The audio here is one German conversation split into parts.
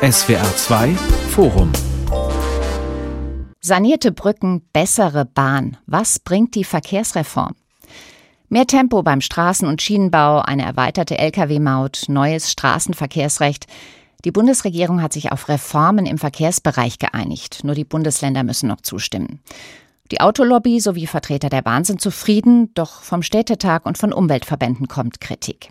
SWR 2 Forum Sanierte Brücken, bessere Bahn. Was bringt die Verkehrsreform? Mehr Tempo beim Straßen- und Schienenbau, eine erweiterte Lkw-Maut, neues Straßenverkehrsrecht. Die Bundesregierung hat sich auf Reformen im Verkehrsbereich geeinigt. Nur die Bundesländer müssen noch zustimmen. Die Autolobby sowie Vertreter der Bahn sind zufrieden, doch vom Städtetag und von Umweltverbänden kommt Kritik.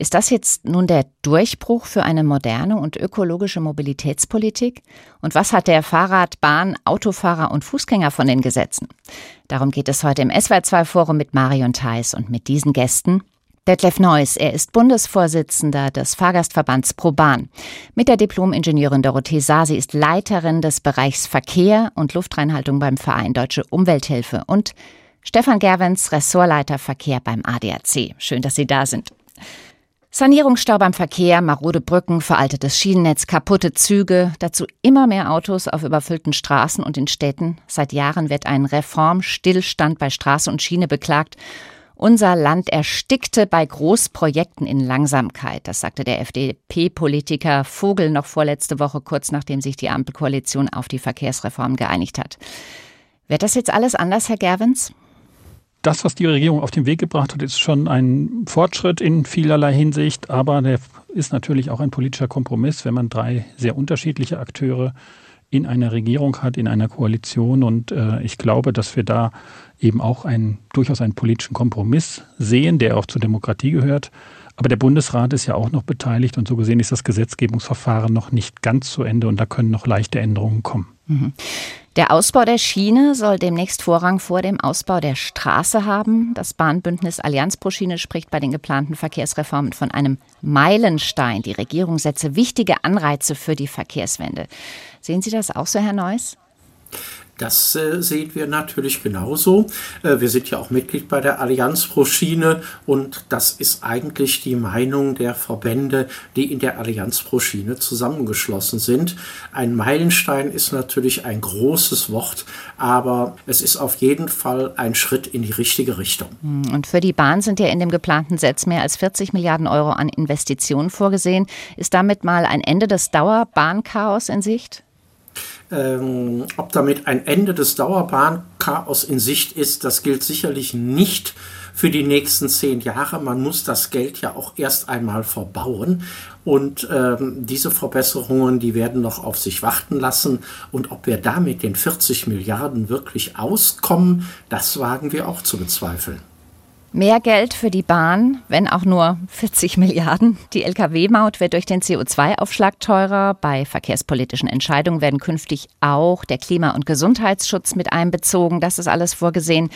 Ist das jetzt nun der Durchbruch für eine moderne und ökologische Mobilitätspolitik? Und was hat der Fahrrad-, Bahn-, Autofahrer und Fußgänger von den Gesetzen? Darum geht es heute im SWR2-Forum mit Marion Theis und mit diesen Gästen. Detlef Neuss, er ist Bundesvorsitzender des Fahrgastverbands ProBahn. Mit der Diplom-Ingenieurin Dorothee Sasi ist Leiterin des Bereichs Verkehr und Luftreinhaltung beim Verein Deutsche Umwelthilfe und Stefan Gerwens, Ressortleiter Verkehr beim ADAC. Schön, dass Sie da sind. Sanierungsstau beim Verkehr, marode Brücken, veraltetes Schienennetz, kaputte Züge, dazu immer mehr Autos auf überfüllten Straßen und in Städten. Seit Jahren wird ein Reformstillstand bei Straße und Schiene beklagt. Unser Land erstickte bei Großprojekten in Langsamkeit. Das sagte der FDP-Politiker Vogel noch vorletzte Woche, kurz nachdem sich die Ampelkoalition auf die Verkehrsreform geeinigt hat. Wird das jetzt alles anders, Herr Gerwens? Das, was die Regierung auf den Weg gebracht hat, ist schon ein Fortschritt in vielerlei Hinsicht, aber der ist natürlich auch ein politischer Kompromiss, wenn man drei sehr unterschiedliche Akteure in einer Regierung hat, in einer Koalition. Und äh, ich glaube, dass wir da eben auch einen, durchaus einen politischen Kompromiss sehen, der auch zur Demokratie gehört. Aber der Bundesrat ist ja auch noch beteiligt und so gesehen ist das Gesetzgebungsverfahren noch nicht ganz zu Ende und da können noch leichte Änderungen kommen. Mhm. Der Ausbau der Schiene soll demnächst Vorrang vor dem Ausbau der Straße haben. Das Bahnbündnis Allianz pro Schiene spricht bei den geplanten Verkehrsreformen von einem Meilenstein. Die Regierung setze wichtige Anreize für die Verkehrswende. Sehen Sie das auch so, Herr Neuss? Das äh, sehen wir natürlich genauso. Äh, wir sind ja auch Mitglied bei der Allianz pro Schiene und das ist eigentlich die Meinung der Verbände, die in der Allianz pro Schiene zusammengeschlossen sind. Ein Meilenstein ist natürlich ein großes Wort, aber es ist auf jeden Fall ein Schritt in die richtige Richtung. Hm, und für die Bahn sind ja in dem geplanten Setz mehr als 40 Milliarden Euro an Investitionen vorgesehen. Ist damit mal ein Ende des Dauerbahnchaos in Sicht? Ähm, ob damit ein Ende des Dauerbahnchaos in Sicht ist, das gilt sicherlich nicht für die nächsten zehn Jahre. Man muss das Geld ja auch erst einmal verbauen. Und ähm, diese Verbesserungen, die werden noch auf sich warten lassen. Und ob wir da mit den 40 Milliarden wirklich auskommen, das wagen wir auch zu bezweifeln. Mehr Geld für die Bahn, wenn auch nur 40 Milliarden. Die Lkw-Maut wird durch den CO2-Aufschlag teurer. Bei verkehrspolitischen Entscheidungen werden künftig auch der Klima- und Gesundheitsschutz mit einbezogen. Das ist alles vorgesehen.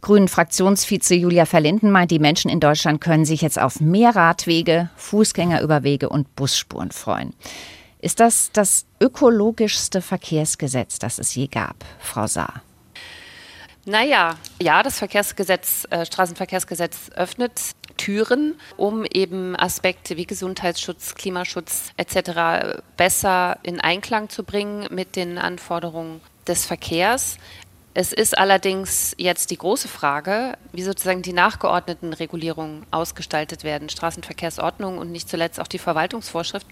Grünen Fraktionsvize Julia Verlinden meint, die Menschen in Deutschland können sich jetzt auf mehr Radwege, Fußgängerüberwege und Busspuren freuen. Ist das das ökologischste Verkehrsgesetz, das es je gab, Frau Saar? Naja, ja, das Verkehrsgesetz, äh, Straßenverkehrsgesetz öffnet Türen, um eben Aspekte wie Gesundheitsschutz, Klimaschutz etc. besser in Einklang zu bringen mit den Anforderungen des Verkehrs. Es ist allerdings jetzt die große Frage, wie sozusagen die nachgeordneten Regulierungen ausgestaltet werden, Straßenverkehrsordnung und nicht zuletzt auch die Verwaltungsvorschrift.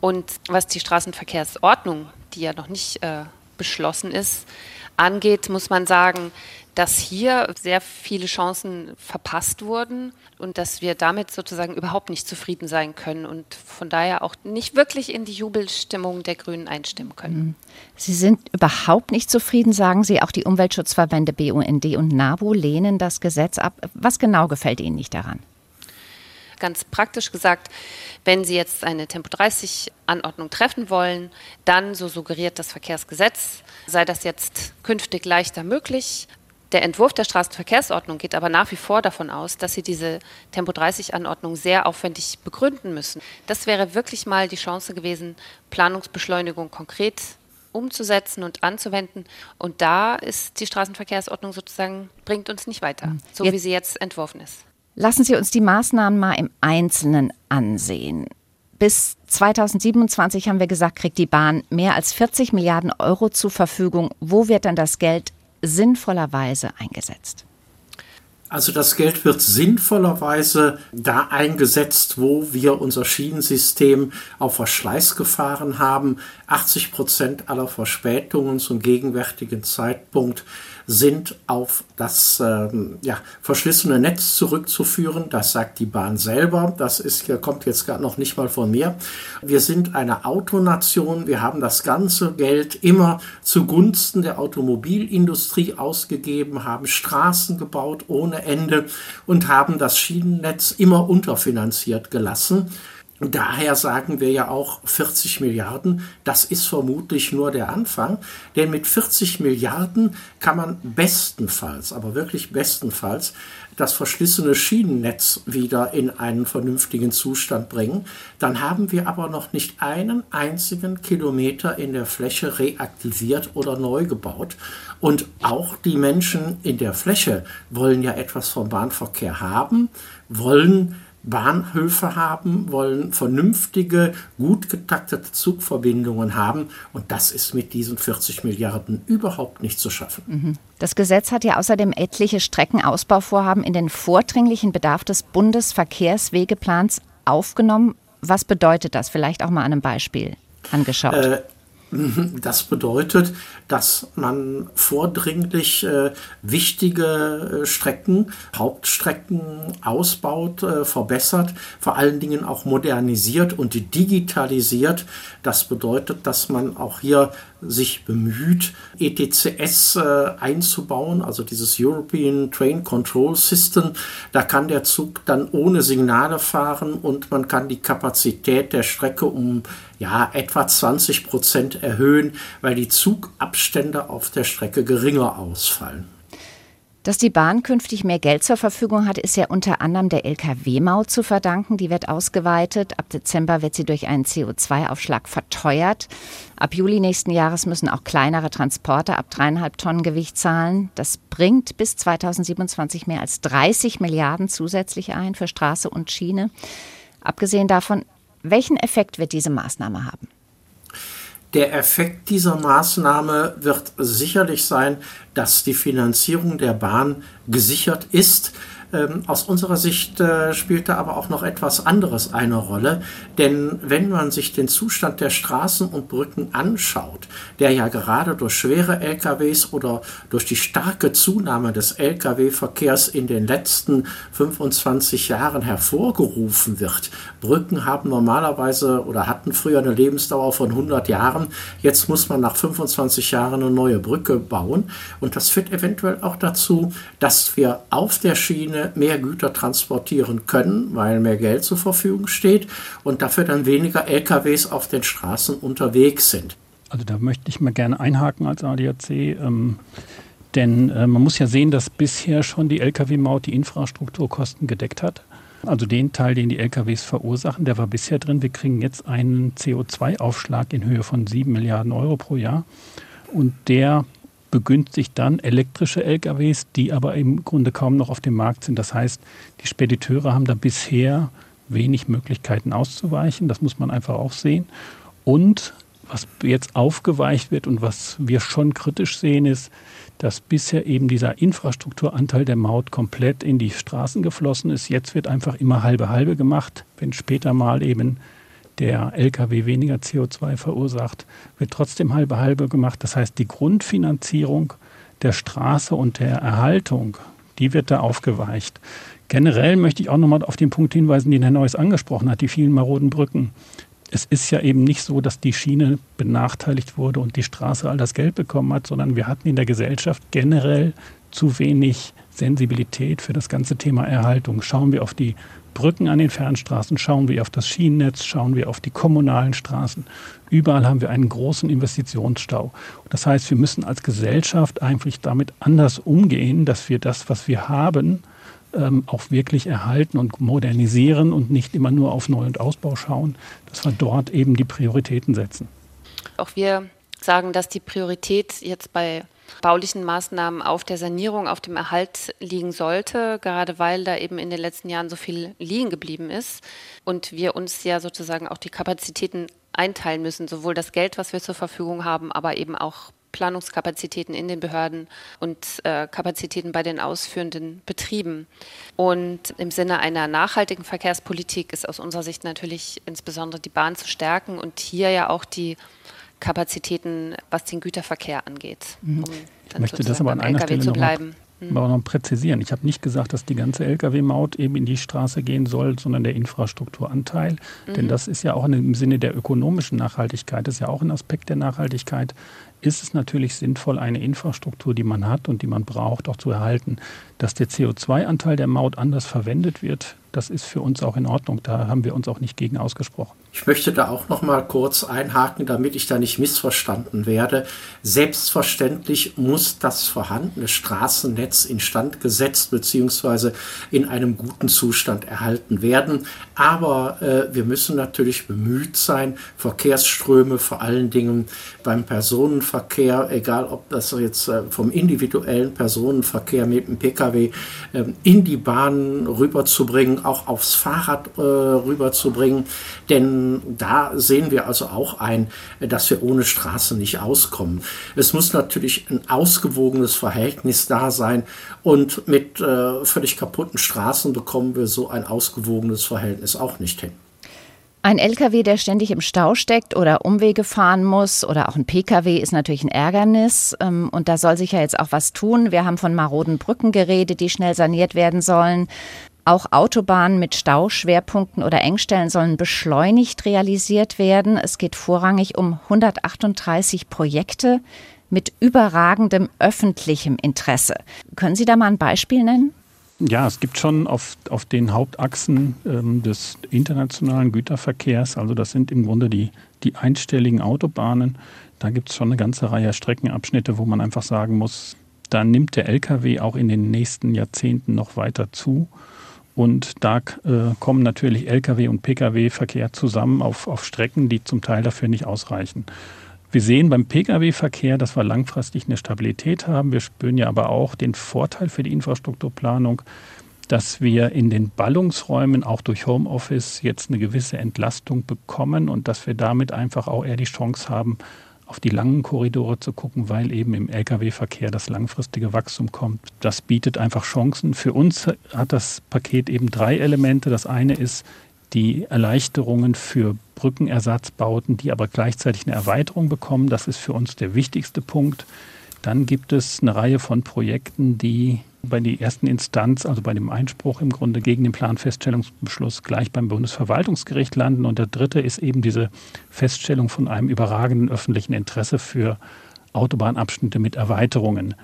Und was die Straßenverkehrsordnung, die ja noch nicht äh, beschlossen ist, angeht, muss man sagen, dass hier sehr viele Chancen verpasst wurden und dass wir damit sozusagen überhaupt nicht zufrieden sein können und von daher auch nicht wirklich in die Jubelstimmung der Grünen einstimmen können. Mhm. Sie sind überhaupt nicht zufrieden, sagen Sie. Auch die Umweltschutzverbände BUND und NABU lehnen das Gesetz ab. Was genau gefällt Ihnen nicht daran? Ganz praktisch gesagt, wenn Sie jetzt eine Tempo 30 Anordnung treffen wollen, dann, so suggeriert das Verkehrsgesetz, sei das jetzt künftig leichter möglich. Der Entwurf der Straßenverkehrsordnung geht aber nach wie vor davon aus, dass Sie diese Tempo 30 Anordnung sehr aufwendig begründen müssen. Das wäre wirklich mal die Chance gewesen, Planungsbeschleunigung konkret umzusetzen und anzuwenden. Und da ist die Straßenverkehrsordnung sozusagen, bringt uns nicht weiter, so jetzt, wie sie jetzt entworfen ist. Lassen Sie uns die Maßnahmen mal im Einzelnen ansehen. Bis 2027 haben wir gesagt, kriegt die Bahn mehr als 40 Milliarden Euro zur Verfügung. Wo wird dann das Geld sinnvollerweise eingesetzt? Also das Geld wird sinnvollerweise da eingesetzt, wo wir unser Schienensystem auf Verschleiß gefahren haben. 80 Prozent aller Verspätungen zum gegenwärtigen Zeitpunkt sind auf das ähm, ja, verschlissene Netz zurückzuführen. Das sagt die Bahn selber. Das ist, kommt jetzt gar noch nicht mal von mir. Wir sind eine Autonation. Wir haben das ganze Geld immer zugunsten der Automobilindustrie ausgegeben, haben Straßen gebaut ohne Ende und haben das Schienennetz immer unterfinanziert gelassen. Daher sagen wir ja auch 40 Milliarden, das ist vermutlich nur der Anfang, denn mit 40 Milliarden kann man bestenfalls, aber wirklich bestenfalls, das verschlissene Schienennetz wieder in einen vernünftigen Zustand bringen. Dann haben wir aber noch nicht einen einzigen Kilometer in der Fläche reaktiviert oder neu gebaut. Und auch die Menschen in der Fläche wollen ja etwas vom Bahnverkehr haben, wollen Bahnhöfe haben, wollen vernünftige, gut getaktete Zugverbindungen haben. Und das ist mit diesen 40 Milliarden überhaupt nicht zu schaffen. Mhm. Das Gesetz hat ja außerdem etliche Streckenausbauvorhaben in den vordringlichen Bedarf des Bundesverkehrswegeplans aufgenommen. Was bedeutet das? Vielleicht auch mal an einem Beispiel angeschaut. Äh, das bedeutet, dass man vordringlich äh, wichtige äh, Strecken, Hauptstrecken ausbaut, äh, verbessert, vor allen Dingen auch modernisiert und digitalisiert. Das bedeutet, dass man auch hier sich bemüht, ETCS äh, einzubauen, also dieses European Train Control System. Da kann der Zug dann ohne Signale fahren und man kann die Kapazität der Strecke um ja, etwa 20 Prozent erhöhen, weil die Zugabstände auf der Strecke geringer ausfallen. Dass die Bahn künftig mehr Geld zur Verfügung hat, ist ja unter anderem der Lkw-Maut zu verdanken. Die wird ausgeweitet. Ab Dezember wird sie durch einen CO2-Aufschlag verteuert. Ab Juli nächsten Jahres müssen auch kleinere Transporter ab dreieinhalb Tonnen Gewicht zahlen. Das bringt bis 2027 mehr als 30 Milliarden zusätzlich ein für Straße und Schiene. Abgesehen davon, welchen Effekt wird diese Maßnahme haben? Der Effekt dieser Maßnahme wird sicherlich sein, dass die Finanzierung der Bahn gesichert ist. Ähm, aus unserer Sicht äh, spielt da aber auch noch etwas anderes eine Rolle. Denn wenn man sich den Zustand der Straßen und Brücken anschaut, der ja gerade durch schwere LKWs oder durch die starke Zunahme des Lkw-Verkehrs in den letzten 25 Jahren hervorgerufen wird. Brücken haben normalerweise oder hatten früher eine Lebensdauer von 100 Jahren. Jetzt muss man nach 25 Jahren eine neue Brücke bauen. Und das führt eventuell auch dazu, dass wir auf der Schiene mehr Güter transportieren können, weil mehr Geld zur Verfügung steht und dafür dann weniger LKWs auf den Straßen unterwegs sind. Also da möchte ich mal gerne einhaken als ADAC. Ähm, denn äh, man muss ja sehen, dass bisher schon die Lkw-Maut die Infrastrukturkosten gedeckt hat. Also den Teil, den die LKWs verursachen, der war bisher drin. Wir kriegen jetzt einen CO2-Aufschlag in Höhe von 7 Milliarden Euro pro Jahr. Und der begünstigt dann elektrische LKWs, die aber im Grunde kaum noch auf dem Markt sind. Das heißt, die Spediteure haben da bisher wenig Möglichkeiten auszuweichen. Das muss man einfach auch sehen. Und was jetzt aufgeweicht wird und was wir schon kritisch sehen, ist, dass bisher eben dieser Infrastrukturanteil der Maut komplett in die Straßen geflossen ist. Jetzt wird einfach immer halbe halbe gemacht, wenn später mal eben der Lkw weniger CO2 verursacht, wird trotzdem halbe halbe gemacht. Das heißt, die Grundfinanzierung der Straße und der Erhaltung, die wird da aufgeweicht. Generell möchte ich auch nochmal auf den Punkt hinweisen, den Herr Neuss angesprochen hat, die vielen maroden Brücken. Es ist ja eben nicht so, dass die Schiene benachteiligt wurde und die Straße all das Geld bekommen hat, sondern wir hatten in der Gesellschaft generell zu wenig Sensibilität für das ganze Thema Erhaltung. Schauen wir auf die Brücken an den Fernstraßen, schauen wir auf das Schienennetz, schauen wir auf die kommunalen Straßen. Überall haben wir einen großen Investitionsstau. Das heißt, wir müssen als Gesellschaft eigentlich damit anders umgehen, dass wir das, was wir haben, ähm, auch wirklich erhalten und modernisieren und nicht immer nur auf Neu- und Ausbau schauen, dass wir dort eben die Prioritäten setzen. Auch wir sagen, dass die Priorität jetzt bei baulichen Maßnahmen auf der Sanierung, auf dem Erhalt liegen sollte, gerade weil da eben in den letzten Jahren so viel liegen geblieben ist und wir uns ja sozusagen auch die Kapazitäten einteilen müssen, sowohl das Geld, was wir zur Verfügung haben, aber eben auch Planungskapazitäten in den Behörden und äh, Kapazitäten bei den ausführenden Betrieben. Und im Sinne einer nachhaltigen Verkehrspolitik ist aus unserer Sicht natürlich insbesondere die Bahn zu stärken und hier ja auch die Kapazitäten, was den Güterverkehr angeht. Mhm. Um ich möchte das aber an einer LKW Stelle zu bleiben. Mhm. Aber noch präzisieren. Ich habe nicht gesagt, dass die ganze Lkw-Maut eben in die Straße gehen soll, sondern der Infrastrukturanteil. Mhm. Denn das ist ja auch im Sinne der ökonomischen Nachhaltigkeit, das ist ja auch ein Aspekt der Nachhaltigkeit, ist es natürlich sinnvoll, eine Infrastruktur, die man hat und die man braucht, auch zu erhalten. Dass der CO2-Anteil der Maut anders verwendet wird, das ist für uns auch in Ordnung. Da haben wir uns auch nicht gegen ausgesprochen. Ich möchte da auch noch mal kurz einhaken, damit ich da nicht missverstanden werde. Selbstverständlich muss das vorhandene Straßennetz instand gesetzt bzw. in einem guten Zustand erhalten werden. Aber äh, wir müssen natürlich bemüht sein, Verkehrsströme vor allen Dingen beim Personenverkehr, egal ob das jetzt äh, vom individuellen Personenverkehr mit dem Pkw äh, in die Bahn rüberzubringen, auch aufs Fahrrad äh, rüberzubringen. Denn da sehen wir also auch ein, dass wir ohne Straße nicht auskommen. Es muss natürlich ein ausgewogenes Verhältnis da sein und mit äh, völlig kaputten Straßen bekommen wir so ein ausgewogenes Verhältnis auch nicht hin. Ein LKW, der ständig im Stau steckt oder Umwege fahren muss oder auch ein PKW ist natürlich ein Ärgernis. Ähm, und da soll sich ja jetzt auch was tun. Wir haben von maroden Brücken geredet, die schnell saniert werden sollen. Auch Autobahnen mit Stauschwerpunkten oder Engstellen sollen beschleunigt realisiert werden. Es geht vorrangig um 138 Projekte mit überragendem öffentlichem Interesse. Können Sie da mal ein Beispiel nennen? Ja, es gibt schon auf, auf den Hauptachsen ähm, des internationalen Güterverkehrs, also das sind im Grunde die, die einstelligen Autobahnen, da gibt es schon eine ganze Reihe Streckenabschnitte, wo man einfach sagen muss, da nimmt der Lkw auch in den nächsten Jahrzehnten noch weiter zu. Und da äh, kommen natürlich Lkw und Pkw-Verkehr zusammen auf, auf Strecken, die zum Teil dafür nicht ausreichen. Wir sehen beim Pkw-Verkehr, dass wir langfristig eine Stabilität haben. Wir spüren ja aber auch den Vorteil für die Infrastrukturplanung, dass wir in den Ballungsräumen auch durch Homeoffice jetzt eine gewisse Entlastung bekommen und dass wir damit einfach auch eher die Chance haben, auf die langen Korridore zu gucken, weil eben im Lkw-Verkehr das langfristige Wachstum kommt. Das bietet einfach Chancen. Für uns hat das Paket eben drei Elemente. Das eine ist die Erleichterungen für Brückenersatzbauten, die aber gleichzeitig eine Erweiterung bekommen. Das ist für uns der wichtigste Punkt. Dann gibt es eine Reihe von Projekten, die bei der ersten Instanz, also bei dem Einspruch im Grunde gegen den Planfeststellungsbeschluss gleich beim Bundesverwaltungsgericht landen. Und der dritte ist eben diese Feststellung von einem überragenden öffentlichen Interesse für Autobahnabschnitte mit Erweiterungen.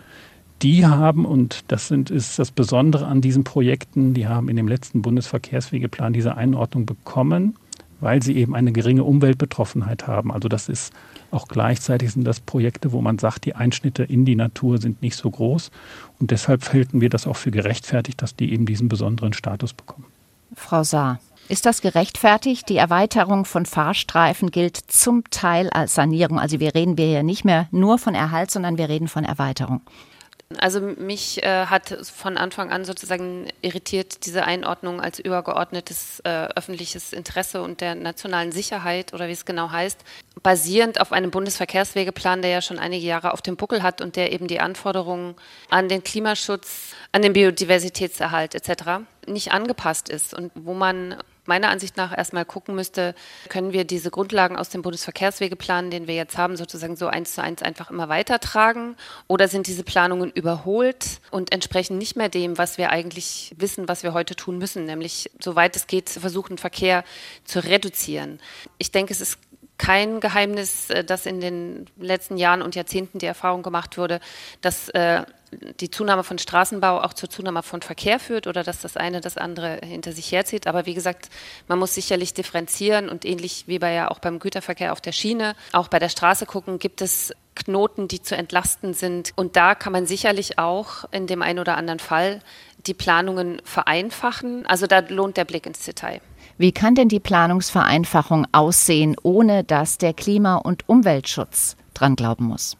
Die haben, und das sind, ist das Besondere an diesen Projekten, die haben in dem letzten Bundesverkehrswegeplan diese Einordnung bekommen, weil sie eben eine geringe Umweltbetroffenheit haben. Also das ist auch gleichzeitig sind das Projekte, wo man sagt, die Einschnitte in die Natur sind nicht so groß. Und deshalb halten wir das auch für gerechtfertigt, dass die eben diesen besonderen Status bekommen. Frau Saar, ist das gerechtfertigt? Die Erweiterung von Fahrstreifen gilt zum Teil als Sanierung. Also wir reden ja nicht mehr nur von Erhalt, sondern wir reden von Erweiterung. Also mich äh, hat von Anfang an sozusagen irritiert diese Einordnung als übergeordnetes äh, öffentliches Interesse und der nationalen Sicherheit oder wie es genau heißt, basierend auf einem Bundesverkehrswegeplan, der ja schon einige Jahre auf dem Buckel hat und der eben die Anforderungen an den Klimaschutz, an den Biodiversitätserhalt etc. nicht angepasst ist und wo man meiner Ansicht nach erstmal gucken müsste, können wir diese Grundlagen aus dem Bundesverkehrswegeplan, den wir jetzt haben, sozusagen so eins zu eins einfach immer weitertragen? Oder sind diese Planungen überholt und entsprechen nicht mehr dem, was wir eigentlich wissen, was wir heute tun müssen, nämlich soweit es geht, zu versuchen, Verkehr zu reduzieren? Ich denke, es ist kein Geheimnis, äh, dass in den letzten Jahren und Jahrzehnten die Erfahrung gemacht wurde, dass äh, die Zunahme von Straßenbau auch zur Zunahme von Verkehr führt oder dass das eine das andere hinter sich herzieht. Aber wie gesagt, man muss sicherlich differenzieren und ähnlich wie bei ja auch beim Güterverkehr auf der Schiene, auch bei der Straße gucken, gibt es Knoten, die zu entlasten sind. Und da kann man sicherlich auch in dem einen oder anderen Fall die Planungen vereinfachen. Also da lohnt der Blick ins Detail. Wie kann denn die Planungsvereinfachung aussehen, ohne dass der Klima- und Umweltschutz dran glauben muss?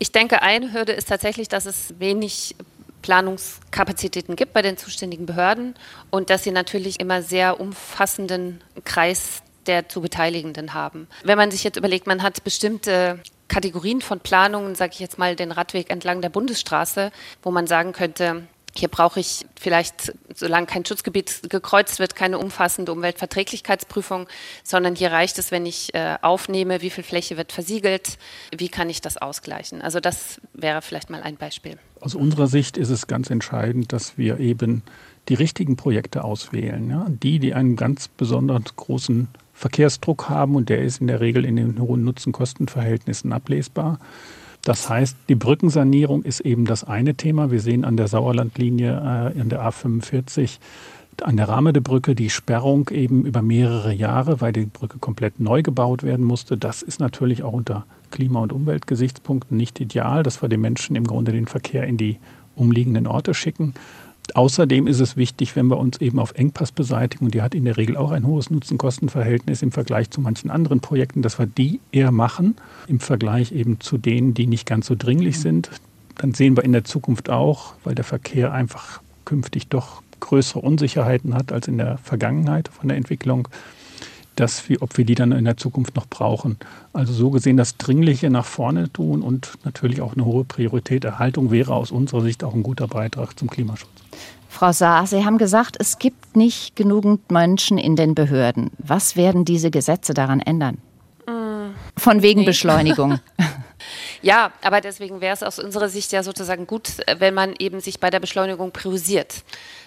Ich denke, eine Hürde ist tatsächlich, dass es wenig Planungskapazitäten gibt bei den zuständigen Behörden und dass sie natürlich immer sehr umfassenden Kreis der zu Beteiligenden haben. Wenn man sich jetzt überlegt, man hat bestimmte Kategorien von Planungen, sage ich jetzt mal, den Radweg entlang der Bundesstraße, wo man sagen könnte, hier brauche ich vielleicht, solange kein Schutzgebiet gekreuzt wird, keine umfassende Umweltverträglichkeitsprüfung, sondern hier reicht es, wenn ich äh, aufnehme, wie viel Fläche wird versiegelt, wie kann ich das ausgleichen. Also das wäre vielleicht mal ein Beispiel. Aus unserer Sicht ist es ganz entscheidend, dass wir eben die richtigen Projekte auswählen. Ja? Die, die einen ganz besonders großen Verkehrsdruck haben und der ist in der Regel in den hohen Nutzen-Kosten-Verhältnissen ablesbar. Das heißt, die Brückensanierung ist eben das eine Thema. Wir sehen an der Sauerlandlinie, äh, an der A45, an der Rahme der Brücke die Sperrung eben über mehrere Jahre, weil die Brücke komplett neu gebaut werden musste. Das ist natürlich auch unter Klima- und Umweltgesichtspunkten nicht ideal, dass wir den Menschen im Grunde den Verkehr in die umliegenden Orte schicken. Außerdem ist es wichtig, wenn wir uns eben auf Engpassbeseitigung, die hat in der Regel auch ein hohes Nutzen-Kosten-Verhältnis im Vergleich zu manchen anderen Projekten, dass wir die eher machen, im Vergleich eben zu denen, die nicht ganz so dringlich sind. Dann sehen wir in der Zukunft auch, weil der Verkehr einfach künftig doch größere Unsicherheiten hat als in der Vergangenheit von der Entwicklung, dass wir, ob wir die dann in der Zukunft noch brauchen. Also so gesehen das Dringliche nach vorne tun und natürlich auch eine hohe Priorität Erhaltung wäre aus unserer Sicht auch ein guter Beitrag zum Klimaschutz. Frau Saar, Sie haben gesagt, es gibt nicht genügend Menschen in den Behörden. Was werden diese Gesetze daran ändern? Von wegen nee. Beschleunigung. Ja, aber deswegen wäre es aus unserer Sicht ja sozusagen gut, wenn man eben sich bei der Beschleunigung priorisiert.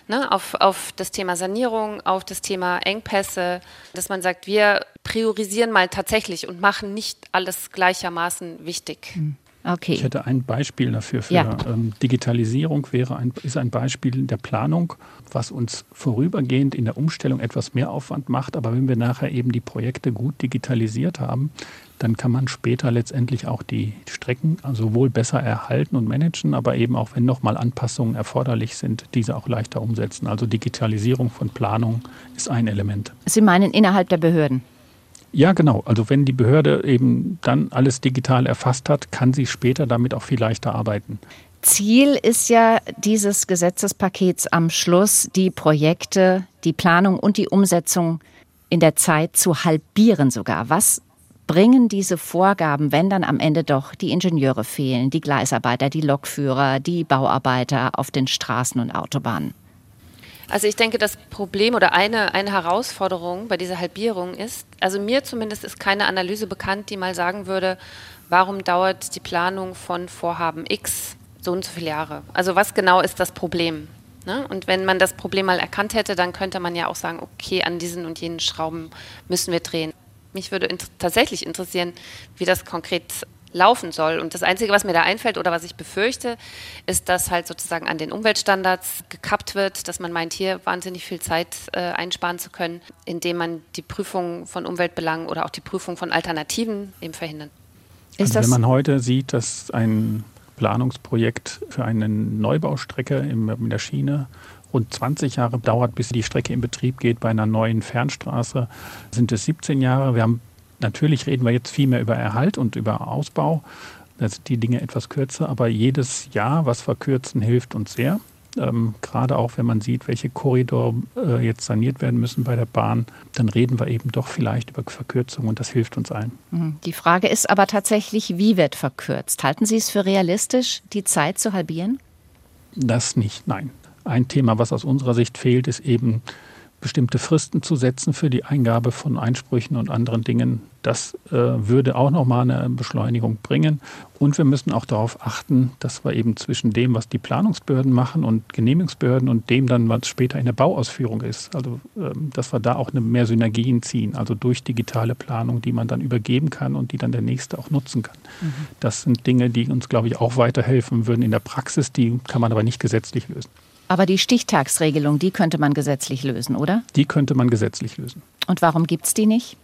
Ne, auf, auf das Thema Sanierung, auf das Thema Engpässe, dass man sagt, wir priorisieren mal tatsächlich und machen nicht alles gleichermaßen wichtig. Hm. Okay. Ich hätte ein Beispiel dafür. Für ja. ähm, Digitalisierung wäre ein, ist ein Beispiel der Planung, was uns vorübergehend in der Umstellung etwas mehr Aufwand macht. Aber wenn wir nachher eben die Projekte gut digitalisiert haben, dann kann man später letztendlich auch die Strecken sowohl besser erhalten und managen, aber eben auch, wenn nochmal Anpassungen erforderlich sind, diese auch leichter umsetzen. Also Digitalisierung von Planung ist ein Element. Sie meinen innerhalb der Behörden? Ja, genau. Also wenn die Behörde eben dann alles digital erfasst hat, kann sie später damit auch viel leichter arbeiten. Ziel ist ja dieses Gesetzespakets am Schluss, die Projekte, die Planung und die Umsetzung in der Zeit zu halbieren sogar. Was bringen diese Vorgaben, wenn dann am Ende doch die Ingenieure fehlen, die Gleisarbeiter, die Lokführer, die Bauarbeiter auf den Straßen und Autobahnen? Also ich denke, das Problem oder eine, eine Herausforderung bei dieser Halbierung ist, also mir zumindest ist keine Analyse bekannt, die mal sagen würde, warum dauert die Planung von Vorhaben X so und so viele Jahre? Also was genau ist das Problem? Ne? Und wenn man das Problem mal erkannt hätte, dann könnte man ja auch sagen, okay, an diesen und jenen Schrauben müssen wir drehen. Mich würde int tatsächlich interessieren, wie das konkret laufen soll. Und das Einzige, was mir da einfällt oder was ich befürchte, ist, dass halt sozusagen an den Umweltstandards gekappt wird, dass man meint, hier wahnsinnig viel Zeit äh, einsparen zu können, indem man die Prüfung von Umweltbelangen oder auch die Prüfung von Alternativen eben verhindert. Also wenn man heute sieht, dass ein Planungsprojekt für eine Neubaustrecke in der Schiene rund 20 Jahre dauert, bis die Strecke in Betrieb geht. Bei einer neuen Fernstraße sind es 17 Jahre. Wir haben Natürlich reden wir jetzt viel mehr über Erhalt und über Ausbau. Da sind die Dinge etwas kürzer, aber jedes Jahr, was verkürzen, hilft uns sehr. Ähm, gerade auch wenn man sieht, welche Korridore äh, jetzt saniert werden müssen bei der Bahn, dann reden wir eben doch vielleicht über Verkürzung und das hilft uns allen. Mhm. Die Frage ist aber tatsächlich, wie wird verkürzt? Halten Sie es für realistisch, die Zeit zu halbieren? Das nicht, nein. Ein Thema, was aus unserer Sicht fehlt, ist eben bestimmte Fristen zu setzen für die Eingabe von Einsprüchen und anderen Dingen. Das äh, würde auch nochmal eine Beschleunigung bringen. Und wir müssen auch darauf achten, dass wir eben zwischen dem, was die Planungsbehörden machen und Genehmigungsbehörden und dem dann, was später in der Bauausführung ist, also äh, dass wir da auch eine mehr Synergien ziehen, also durch digitale Planung, die man dann übergeben kann und die dann der Nächste auch nutzen kann. Mhm. Das sind Dinge, die uns, glaube ich, auch weiterhelfen würden in der Praxis, die kann man aber nicht gesetzlich lösen. Aber die Stichtagsregelung, die könnte man gesetzlich lösen, oder? Die könnte man gesetzlich lösen. Und warum gibt es die nicht?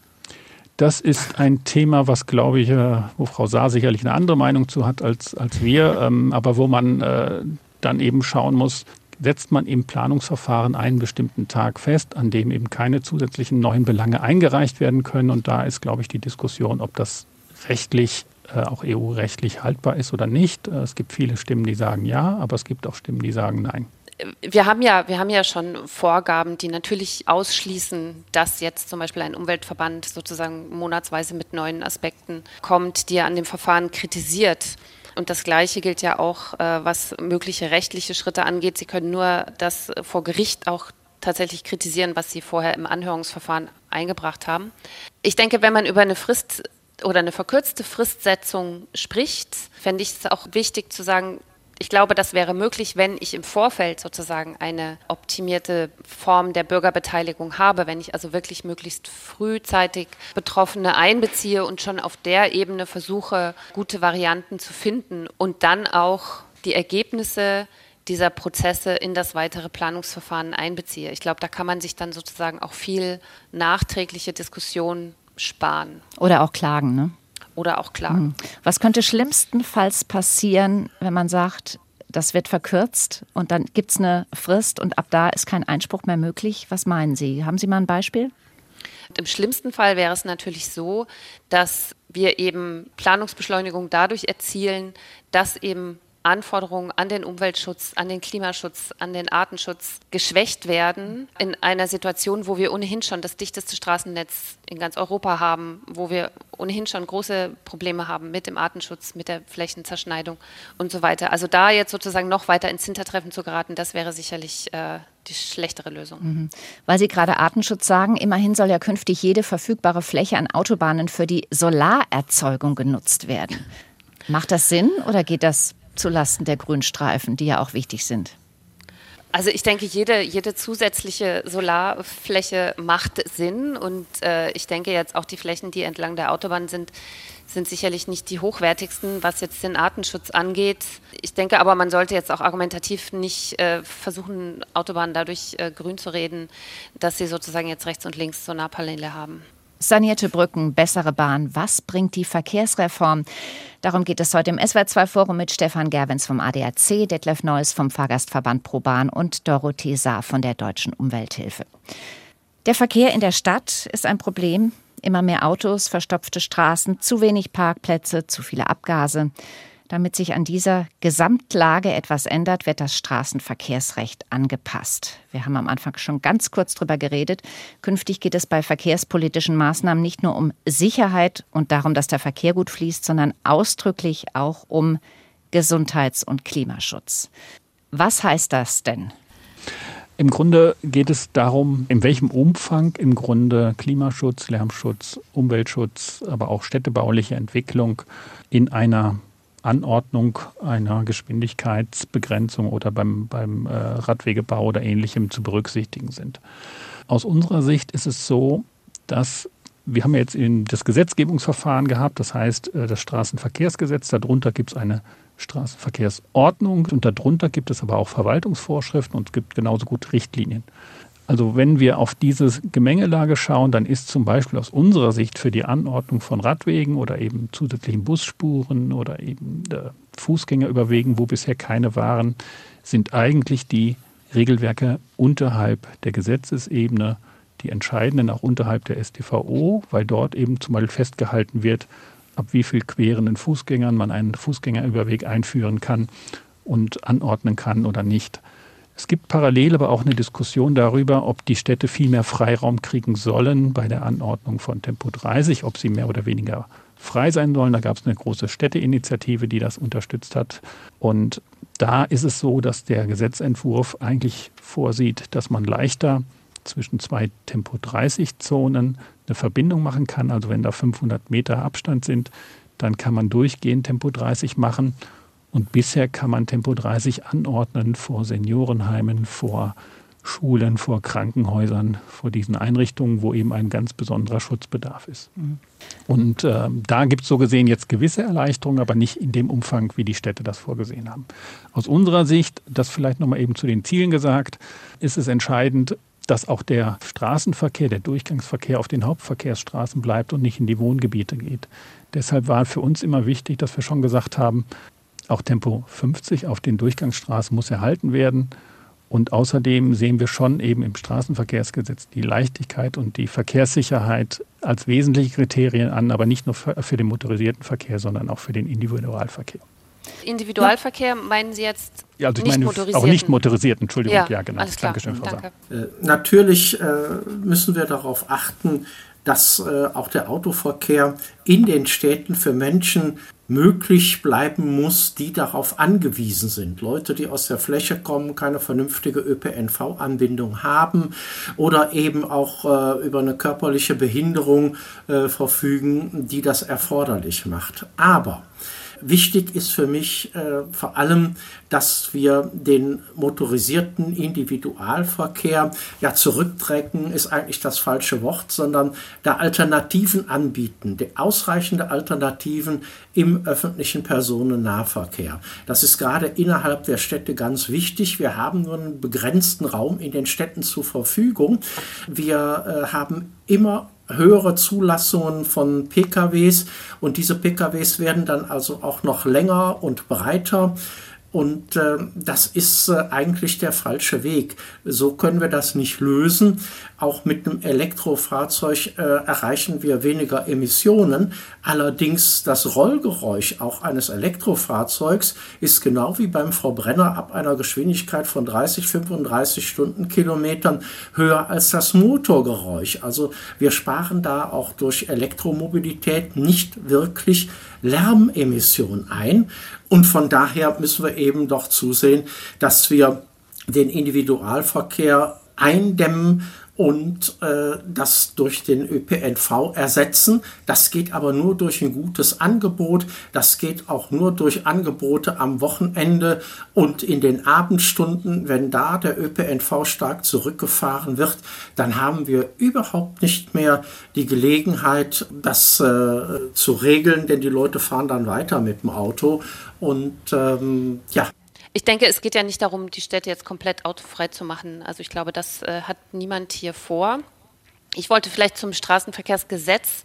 Das ist ein Thema, was, glaube ich, äh, wo Frau Saar sicherlich eine andere Meinung zu hat als, als wir, ähm, aber wo man äh, dann eben schauen muss, setzt man im Planungsverfahren einen bestimmten Tag fest, an dem eben keine zusätzlichen neuen Belange eingereicht werden können. Und da ist, glaube ich, die Diskussion, ob das rechtlich, äh, auch EU-rechtlich haltbar ist oder nicht. Es gibt viele Stimmen, die sagen ja, aber es gibt auch Stimmen, die sagen nein wir haben ja, wir haben ja schon Vorgaben, die natürlich ausschließen, dass jetzt zum Beispiel ein Umweltverband sozusagen monatsweise mit neuen Aspekten kommt, die er an dem Verfahren kritisiert. Und das Gleiche gilt ja auch, äh, was mögliche rechtliche Schritte angeht. Sie können nur das vor Gericht auch tatsächlich kritisieren, was Sie vorher im Anhörungsverfahren eingebracht haben. Ich denke, wenn man über eine Frist oder eine verkürzte Fristsetzung spricht, fände ich es auch wichtig zu sagen, ich glaube, das wäre möglich, wenn ich im Vorfeld sozusagen eine optimierte Form der Bürgerbeteiligung habe, wenn ich also wirklich möglichst frühzeitig Betroffene einbeziehe und schon auf der Ebene versuche, gute Varianten zu finden und dann auch die Ergebnisse dieser Prozesse in das weitere Planungsverfahren einbeziehe. Ich glaube, da kann man sich dann sozusagen auch viel nachträgliche Diskussion sparen. Oder auch klagen, ne? Oder auch klagen. Hm. Was könnte schlimmstenfalls passieren, wenn man sagt, das wird verkürzt und dann gibt es eine Frist und ab da ist kein Einspruch mehr möglich? Was meinen Sie? Haben Sie mal ein Beispiel? Im schlimmsten Fall wäre es natürlich so, dass wir eben Planungsbeschleunigung dadurch erzielen, dass eben Anforderungen an den Umweltschutz, an den Klimaschutz, an den Artenschutz geschwächt werden in einer Situation, wo wir ohnehin schon das dichteste Straßennetz in ganz Europa haben, wo wir ohnehin schon große Probleme haben mit dem Artenschutz, mit der Flächenzerschneidung und so weiter. Also da jetzt sozusagen noch weiter ins Hintertreffen zu geraten, das wäre sicherlich äh, die schlechtere Lösung. Mhm. Weil Sie gerade Artenschutz sagen, immerhin soll ja künftig jede verfügbare Fläche an Autobahnen für die Solarerzeugung genutzt werden. Macht das Sinn oder geht das zulasten der Grünstreifen, die ja auch wichtig sind? Also ich denke, jede, jede zusätzliche Solarfläche macht Sinn und äh, ich denke jetzt auch die Flächen, die entlang der Autobahn sind, sind sicherlich nicht die hochwertigsten, was jetzt den Artenschutz angeht. Ich denke aber, man sollte jetzt auch argumentativ nicht äh, versuchen, Autobahnen dadurch äh, grün zu reden, dass sie sozusagen jetzt rechts und links Solarpaneele haben. Sanierte Brücken, bessere Bahn. Was bringt die Verkehrsreform? Darum geht es heute im SWR2-Forum mit Stefan Gerwens vom ADAC, Detlef Neuss vom Fahrgastverband ProBahn und Dorothee Saar von der Deutschen Umwelthilfe. Der Verkehr in der Stadt ist ein Problem. Immer mehr Autos, verstopfte Straßen, zu wenig Parkplätze, zu viele Abgase. Damit sich an dieser Gesamtlage etwas ändert, wird das Straßenverkehrsrecht angepasst. Wir haben am Anfang schon ganz kurz darüber geredet. Künftig geht es bei verkehrspolitischen Maßnahmen nicht nur um Sicherheit und darum, dass der Verkehr gut fließt, sondern ausdrücklich auch um Gesundheits- und Klimaschutz. Was heißt das denn? Im Grunde geht es darum, in welchem Umfang im Grunde Klimaschutz, Lärmschutz, Umweltschutz, aber auch städtebauliche Entwicklung in einer Anordnung einer Geschwindigkeitsbegrenzung oder beim, beim äh, Radwegebau oder ähnlichem zu berücksichtigen sind. Aus unserer Sicht ist es so, dass wir haben jetzt das Gesetzgebungsverfahren gehabt, das heißt äh, das Straßenverkehrsgesetz, darunter gibt es eine Straßenverkehrsordnung und darunter gibt es aber auch Verwaltungsvorschriften und es gibt genauso gut Richtlinien. Also wenn wir auf diese Gemengelage schauen, dann ist zum Beispiel aus unserer Sicht für die Anordnung von Radwegen oder eben zusätzlichen Busspuren oder eben äh, Fußgängerüberwegen, wo bisher keine waren, sind eigentlich die Regelwerke unterhalb der Gesetzesebene die entscheidenden, auch unterhalb der StVO, weil dort eben zum Beispiel festgehalten wird, ab wie viel querenden Fußgängern man einen Fußgängerüberweg einführen kann und anordnen kann oder nicht. Es gibt parallel aber auch eine Diskussion darüber, ob die Städte viel mehr Freiraum kriegen sollen bei der Anordnung von Tempo 30, ob sie mehr oder weniger frei sein sollen. Da gab es eine große Städteinitiative, die das unterstützt hat. Und da ist es so, dass der Gesetzentwurf eigentlich vorsieht, dass man leichter zwischen zwei Tempo 30 Zonen eine Verbindung machen kann. Also wenn da 500 Meter Abstand sind, dann kann man durchgehend Tempo 30 machen und bisher kann man Tempo 30 anordnen vor Seniorenheimen, vor Schulen, vor Krankenhäusern, vor diesen Einrichtungen, wo eben ein ganz besonderer Schutzbedarf ist. Mhm. Und äh, da gibt es so gesehen jetzt gewisse Erleichterungen, aber nicht in dem Umfang, wie die Städte das vorgesehen haben. Aus unserer Sicht, das vielleicht nochmal eben zu den Zielen gesagt, ist es entscheidend, dass auch der Straßenverkehr, der Durchgangsverkehr auf den Hauptverkehrsstraßen bleibt und nicht in die Wohngebiete geht. Deshalb war für uns immer wichtig, dass wir schon gesagt haben, auch Tempo 50 auf den Durchgangsstraßen muss erhalten werden. Und außerdem sehen wir schon eben im Straßenverkehrsgesetz die Leichtigkeit und die Verkehrssicherheit als wesentliche Kriterien an, aber nicht nur für den motorisierten Verkehr, sondern auch für den Individualverkehr. Individualverkehr meinen Sie jetzt ja, also ich nicht meine motorisierten. auch nicht motorisierten, Entschuldigung, ja, ja genau. Alles klar. Dankeschön, Frau Danke. Äh, natürlich äh, müssen wir darauf achten, dass äh, auch der Autoverkehr in den Städten für Menschen möglich bleiben muss, die darauf angewiesen sind. Leute, die aus der Fläche kommen, keine vernünftige ÖPNV-Anbindung haben oder eben auch äh, über eine körperliche Behinderung äh, verfügen, die das erforderlich macht. Aber Wichtig ist für mich äh, vor allem, dass wir den motorisierten Individualverkehr ja zurückdrängen, ist eigentlich das falsche Wort, sondern da Alternativen anbieten, ausreichende Alternativen im öffentlichen Personennahverkehr. Das ist gerade innerhalb der Städte ganz wichtig. Wir haben nur einen begrenzten Raum in den Städten zur Verfügung. Wir äh, haben immer höhere Zulassungen von PKWs und diese PKWs werden dann also auch noch länger und breiter. Und äh, das ist äh, eigentlich der falsche Weg. So können wir das nicht lösen. Auch mit einem Elektrofahrzeug äh, erreichen wir weniger Emissionen. Allerdings das Rollgeräusch auch eines Elektrofahrzeugs ist genau wie beim Verbrenner ab einer Geschwindigkeit von 30, 35 Stundenkilometern höher als das Motorgeräusch. Also wir sparen da auch durch Elektromobilität nicht wirklich Lärmemissionen ein. Und von daher müssen wir eben doch zusehen, dass wir den Individualverkehr eindämmen und äh, das durch den ÖPNV ersetzen. Das geht aber nur durch ein gutes Angebot. Das geht auch nur durch Angebote am Wochenende und in den Abendstunden. Wenn da der ÖPNV stark zurückgefahren wird, dann haben wir überhaupt nicht mehr die Gelegenheit, das äh, zu regeln, denn die Leute fahren dann weiter mit dem Auto. Und ähm, ja, ich denke, es geht ja nicht darum, die Städte jetzt komplett autofrei zu machen. Also ich glaube, das äh, hat niemand hier vor. Ich wollte vielleicht zum Straßenverkehrsgesetz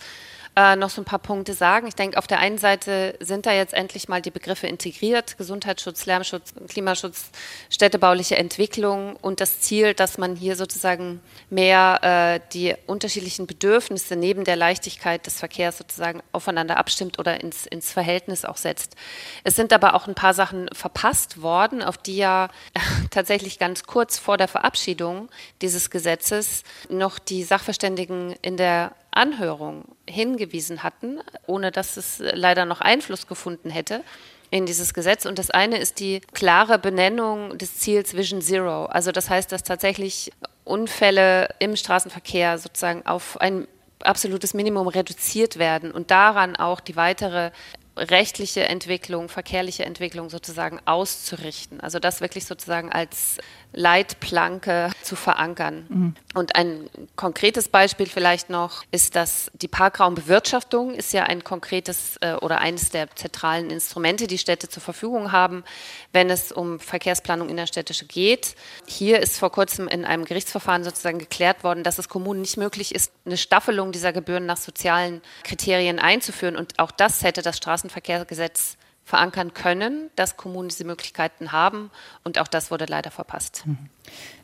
äh, noch so ein paar Punkte sagen. Ich denke, auf der einen Seite sind da jetzt endlich mal die Begriffe integriert, Gesundheitsschutz, Lärmschutz, Klimaschutz, städtebauliche Entwicklung und das Ziel, dass man hier sozusagen mehr äh, die unterschiedlichen Bedürfnisse neben der Leichtigkeit des Verkehrs sozusagen aufeinander abstimmt oder ins, ins Verhältnis auch setzt. Es sind aber auch ein paar Sachen verpasst worden, auf die ja tatsächlich ganz kurz vor der Verabschiedung dieses Gesetzes noch die Sachverständigen in der Anhörung hingewiesen hatten, ohne dass es leider noch Einfluss gefunden hätte in dieses Gesetz. Und das eine ist die klare Benennung des Ziels Vision Zero. Also das heißt, dass tatsächlich Unfälle im Straßenverkehr sozusagen auf ein absolutes Minimum reduziert werden und daran auch die weitere rechtliche Entwicklung, verkehrliche Entwicklung sozusagen auszurichten. Also das wirklich sozusagen als Leitplanke zu verankern. Mhm. Und ein konkretes Beispiel vielleicht noch ist, dass die Parkraumbewirtschaftung ist ja ein konkretes äh, oder eines der zentralen Instrumente, die Städte zur Verfügung haben, wenn es um Verkehrsplanung innerstädtische geht. Hier ist vor kurzem in einem Gerichtsverfahren sozusagen geklärt worden, dass es Kommunen nicht möglich ist, eine Staffelung dieser Gebühren nach sozialen Kriterien einzuführen. Und auch das hätte das Straßenverkehrsgesetz verankern können, dass Kommunen diese Möglichkeiten haben. Und auch das wurde leider verpasst. Mhm.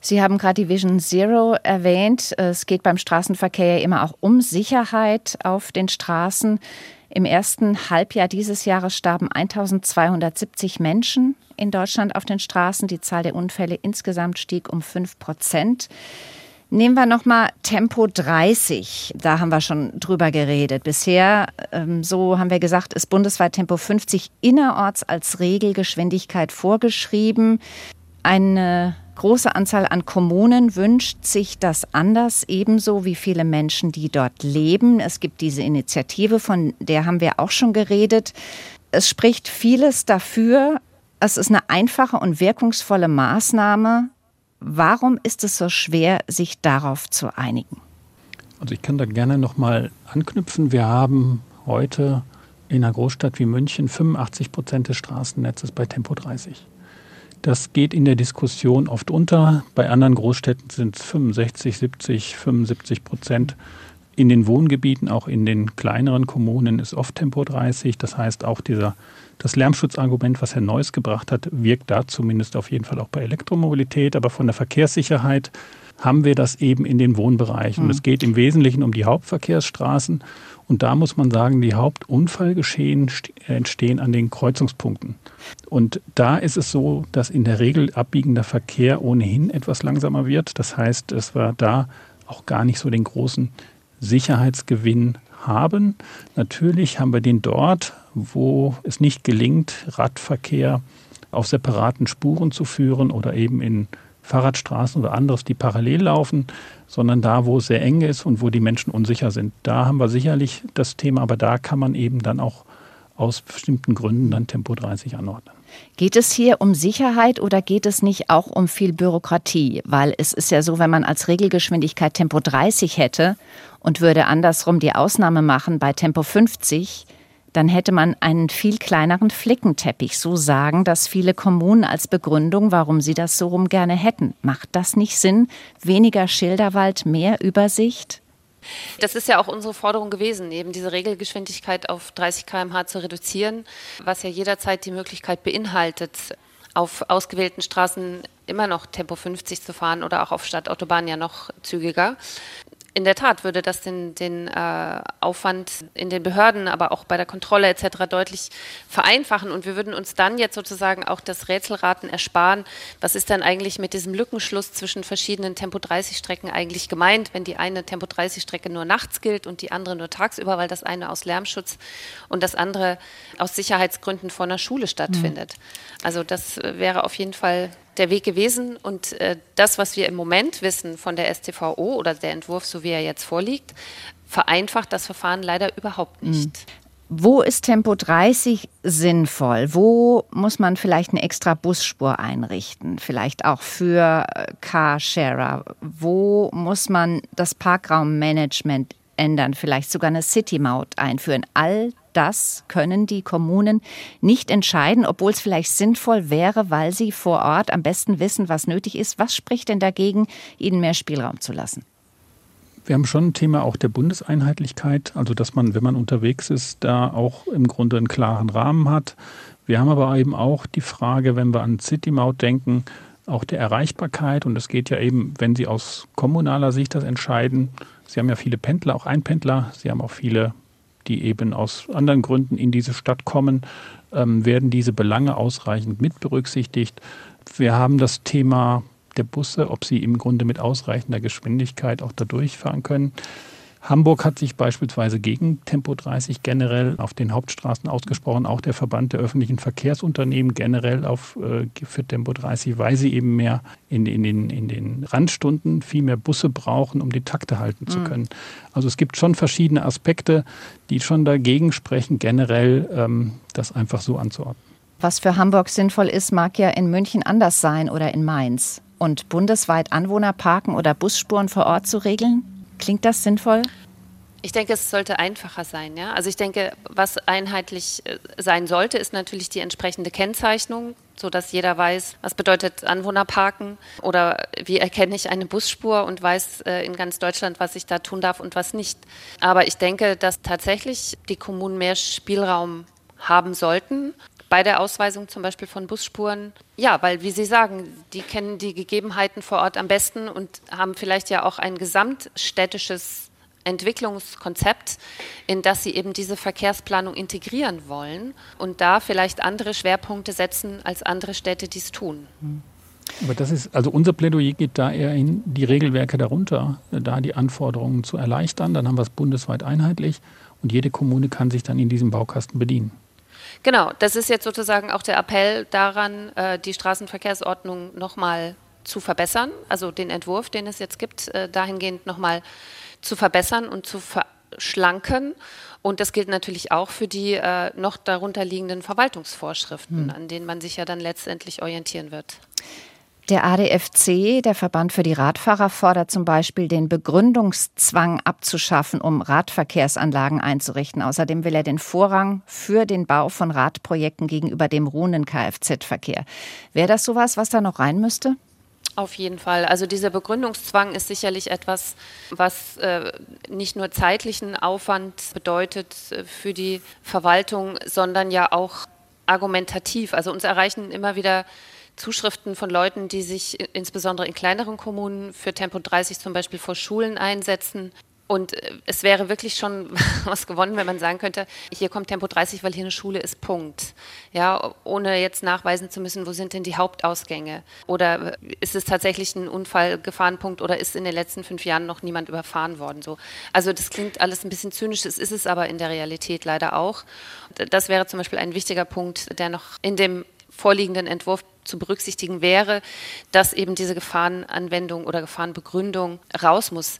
Sie haben gerade die Vision Zero erwähnt. Es geht beim Straßenverkehr ja immer auch um Sicherheit auf den Straßen. Im ersten Halbjahr dieses Jahres starben 1270 Menschen in Deutschland auf den Straßen. Die Zahl der Unfälle insgesamt stieg um 5 Prozent. Nehmen wir nochmal Tempo 30. Da haben wir schon drüber geredet. Bisher, ähm, so haben wir gesagt, ist bundesweit Tempo 50 innerorts als Regelgeschwindigkeit vorgeschrieben. Eine große Anzahl an Kommunen wünscht sich das anders, ebenso wie viele Menschen, die dort leben. Es gibt diese Initiative, von der haben wir auch schon geredet. Es spricht vieles dafür. Es ist eine einfache und wirkungsvolle Maßnahme, Warum ist es so schwer, sich darauf zu einigen? Also ich kann da gerne noch mal anknüpfen. Wir haben heute in einer Großstadt wie München 85 Prozent des Straßennetzes bei Tempo 30. Das geht in der Diskussion oft unter. Bei anderen Großstädten sind es 65, 70, 75 Prozent In den Wohngebieten, auch in den kleineren Kommunen, ist oft Tempo 30. Das heißt, auch dieser, das Lärmschutzargument, was Herr Neuss gebracht hat, wirkt da zumindest auf jeden Fall auch bei Elektromobilität. Aber von der Verkehrssicherheit haben wir das eben in den Wohnbereichen. Mhm. Und es geht im Wesentlichen um die Hauptverkehrsstraßen. Und da muss man sagen, die Hauptunfallgeschehen entstehen an den Kreuzungspunkten. Und da ist es so, dass in der Regel abbiegender Verkehr ohnehin etwas langsamer wird. Das heißt, es war da auch gar nicht so den großen Sicherheitsgewinn haben. Natürlich haben wir den dort, wo es nicht gelingt, Radverkehr auf separaten Spuren zu führen oder eben in Fahrradstraßen oder anderes, die parallel laufen, sondern da, wo es sehr eng ist und wo die Menschen unsicher sind. Da haben wir sicherlich das Thema, aber da kann man eben dann auch aus bestimmten Gründen dann Tempo 30 anordnen. Geht es hier um Sicherheit oder geht es nicht auch um viel Bürokratie? Weil es ist ja so, wenn man als Regelgeschwindigkeit Tempo 30 hätte und würde andersrum die Ausnahme machen bei Tempo 50, dann hätte man einen viel kleineren Flickenteppich, so sagen das viele Kommunen als Begründung, warum sie das so rum gerne hätten. Macht das nicht Sinn? Weniger Schilderwald, mehr Übersicht? Das ist ja auch unsere Forderung gewesen, eben diese Regelgeschwindigkeit auf 30 km/h zu reduzieren, was ja jederzeit die Möglichkeit beinhaltet, auf ausgewählten Straßen immer noch Tempo 50 zu fahren oder auch auf Stadtautobahnen ja noch zügiger in der Tat würde das den, den äh, Aufwand in den Behörden, aber auch bei der Kontrolle etc. deutlich vereinfachen. Und wir würden uns dann jetzt sozusagen auch das Rätselraten ersparen. Was ist dann eigentlich mit diesem Lückenschluss zwischen verschiedenen Tempo-30-Strecken eigentlich gemeint, wenn die eine Tempo-30-Strecke nur nachts gilt und die andere nur tagsüber, weil das eine aus Lärmschutz und das andere aus Sicherheitsgründen vor einer Schule stattfindet. Mhm. Also das äh, wäre auf jeden Fall der Weg gewesen. Und äh, das, was wir im Moment wissen von der STVO oder der Entwurf, so wie er jetzt vorliegt, vereinfacht das Verfahren leider überhaupt nicht. Mhm. Wo ist Tempo 30 sinnvoll? Wo muss man vielleicht eine extra Busspur einrichten? Vielleicht auch für äh, Carsharer? Wo muss man das Parkraummanagement ändern? Vielleicht sogar eine City-Maut einführen? All das können die Kommunen nicht entscheiden, obwohl es vielleicht sinnvoll wäre, weil sie vor Ort am besten wissen, was nötig ist. Was spricht denn dagegen, ihnen mehr Spielraum zu lassen? Wir haben schon ein Thema auch der Bundeseinheitlichkeit, also dass man, wenn man unterwegs ist, da auch im Grunde einen klaren Rahmen hat. Wir haben aber eben auch die Frage, wenn wir an City-Maut denken, auch der Erreichbarkeit. Und es geht ja eben, wenn Sie aus kommunaler Sicht das entscheiden, Sie haben ja viele Pendler, auch Einpendler, Sie haben auch viele die eben aus anderen Gründen in diese Stadt kommen, ähm, werden diese Belange ausreichend mit berücksichtigt. Wir haben das Thema der Busse, ob sie im Grunde mit ausreichender Geschwindigkeit auch da durchfahren können. Hamburg hat sich beispielsweise gegen Tempo 30 generell auf den Hauptstraßen ausgesprochen, auch der Verband der öffentlichen Verkehrsunternehmen generell auf, äh, für Tempo 30, weil sie eben mehr in, in, den, in den Randstunden viel mehr Busse brauchen, um die Takte halten zu mhm. können. Also es gibt schon verschiedene Aspekte, die schon dagegen sprechen, generell ähm, das einfach so anzuordnen. Was für Hamburg sinnvoll ist, mag ja in München anders sein oder in Mainz. Und bundesweit Anwohnerparken oder Busspuren vor Ort zu regeln? Klingt das sinnvoll? Ich denke, es sollte einfacher sein. Ja? Also ich denke, was einheitlich äh, sein sollte, ist natürlich die entsprechende Kennzeichnung, sodass jeder weiß, was bedeutet Anwohnerparken oder wie erkenne ich eine Busspur und weiß äh, in ganz Deutschland, was ich da tun darf und was nicht. Aber ich denke, dass tatsächlich die Kommunen mehr Spielraum haben sollten, bei der Ausweisung zum Beispiel von Busspuren. Ja, weil, wie Sie sagen, die kennen die Gegebenheiten vor Ort am besten und haben vielleicht ja auch ein gesamtstädtisches Entwicklungskonzept, in das sie eben diese Verkehrsplanung integrieren wollen und da vielleicht andere Schwerpunkte setzen, als andere Städte dies tun. Aber das ist, also unser Plädoyer geht da eher in die Regelwerke darunter, da die Anforderungen zu erleichtern. Dann haben wir es bundesweit einheitlich und jede Kommune kann sich dann in diesem Baukasten bedienen. Genau, das ist jetzt sozusagen auch der Appell daran, äh, die Straßenverkehrsordnung nochmal zu verbessern, also den Entwurf, den es jetzt gibt, äh, dahingehend nochmal zu verbessern und zu verschlanken. Und das gilt natürlich auch für die äh, noch darunter liegenden Verwaltungsvorschriften, hm. an denen man sich ja dann letztendlich orientieren wird. Der ADFC, der Verband für die Radfahrer, fordert zum Beispiel den Begründungszwang abzuschaffen, um Radverkehrsanlagen einzurichten. Außerdem will er den Vorrang für den Bau von Radprojekten gegenüber dem ruhenden Kfz-Verkehr. Wäre das sowas, was da noch rein müsste? Auf jeden Fall. Also dieser Begründungszwang ist sicherlich etwas, was äh, nicht nur zeitlichen Aufwand bedeutet äh, für die Verwaltung, sondern ja auch argumentativ. Also uns erreichen immer wieder Zuschriften von Leuten, die sich insbesondere in kleineren Kommunen für Tempo 30 zum Beispiel vor Schulen einsetzen und äh, es wäre wirklich schon was gewonnen, wenn man sagen könnte, hier kommt Tempo 30, weil hier eine Schule ist, Punkt. Ja, ohne jetzt nachweisen zu müssen, wo sind denn die Hauptausgänge? Oder äh, ist es tatsächlich ein Unfallgefahrenpunkt oder ist in den letzten fünf Jahren noch niemand überfahren worden? So. Also das klingt alles ein bisschen zynisch, das ist es aber in der Realität leider auch. Das wäre zum Beispiel ein wichtiger Punkt, der noch in dem vorliegenden Entwurf zu berücksichtigen wäre, dass eben diese Gefahrenanwendung oder Gefahrenbegründung raus muss.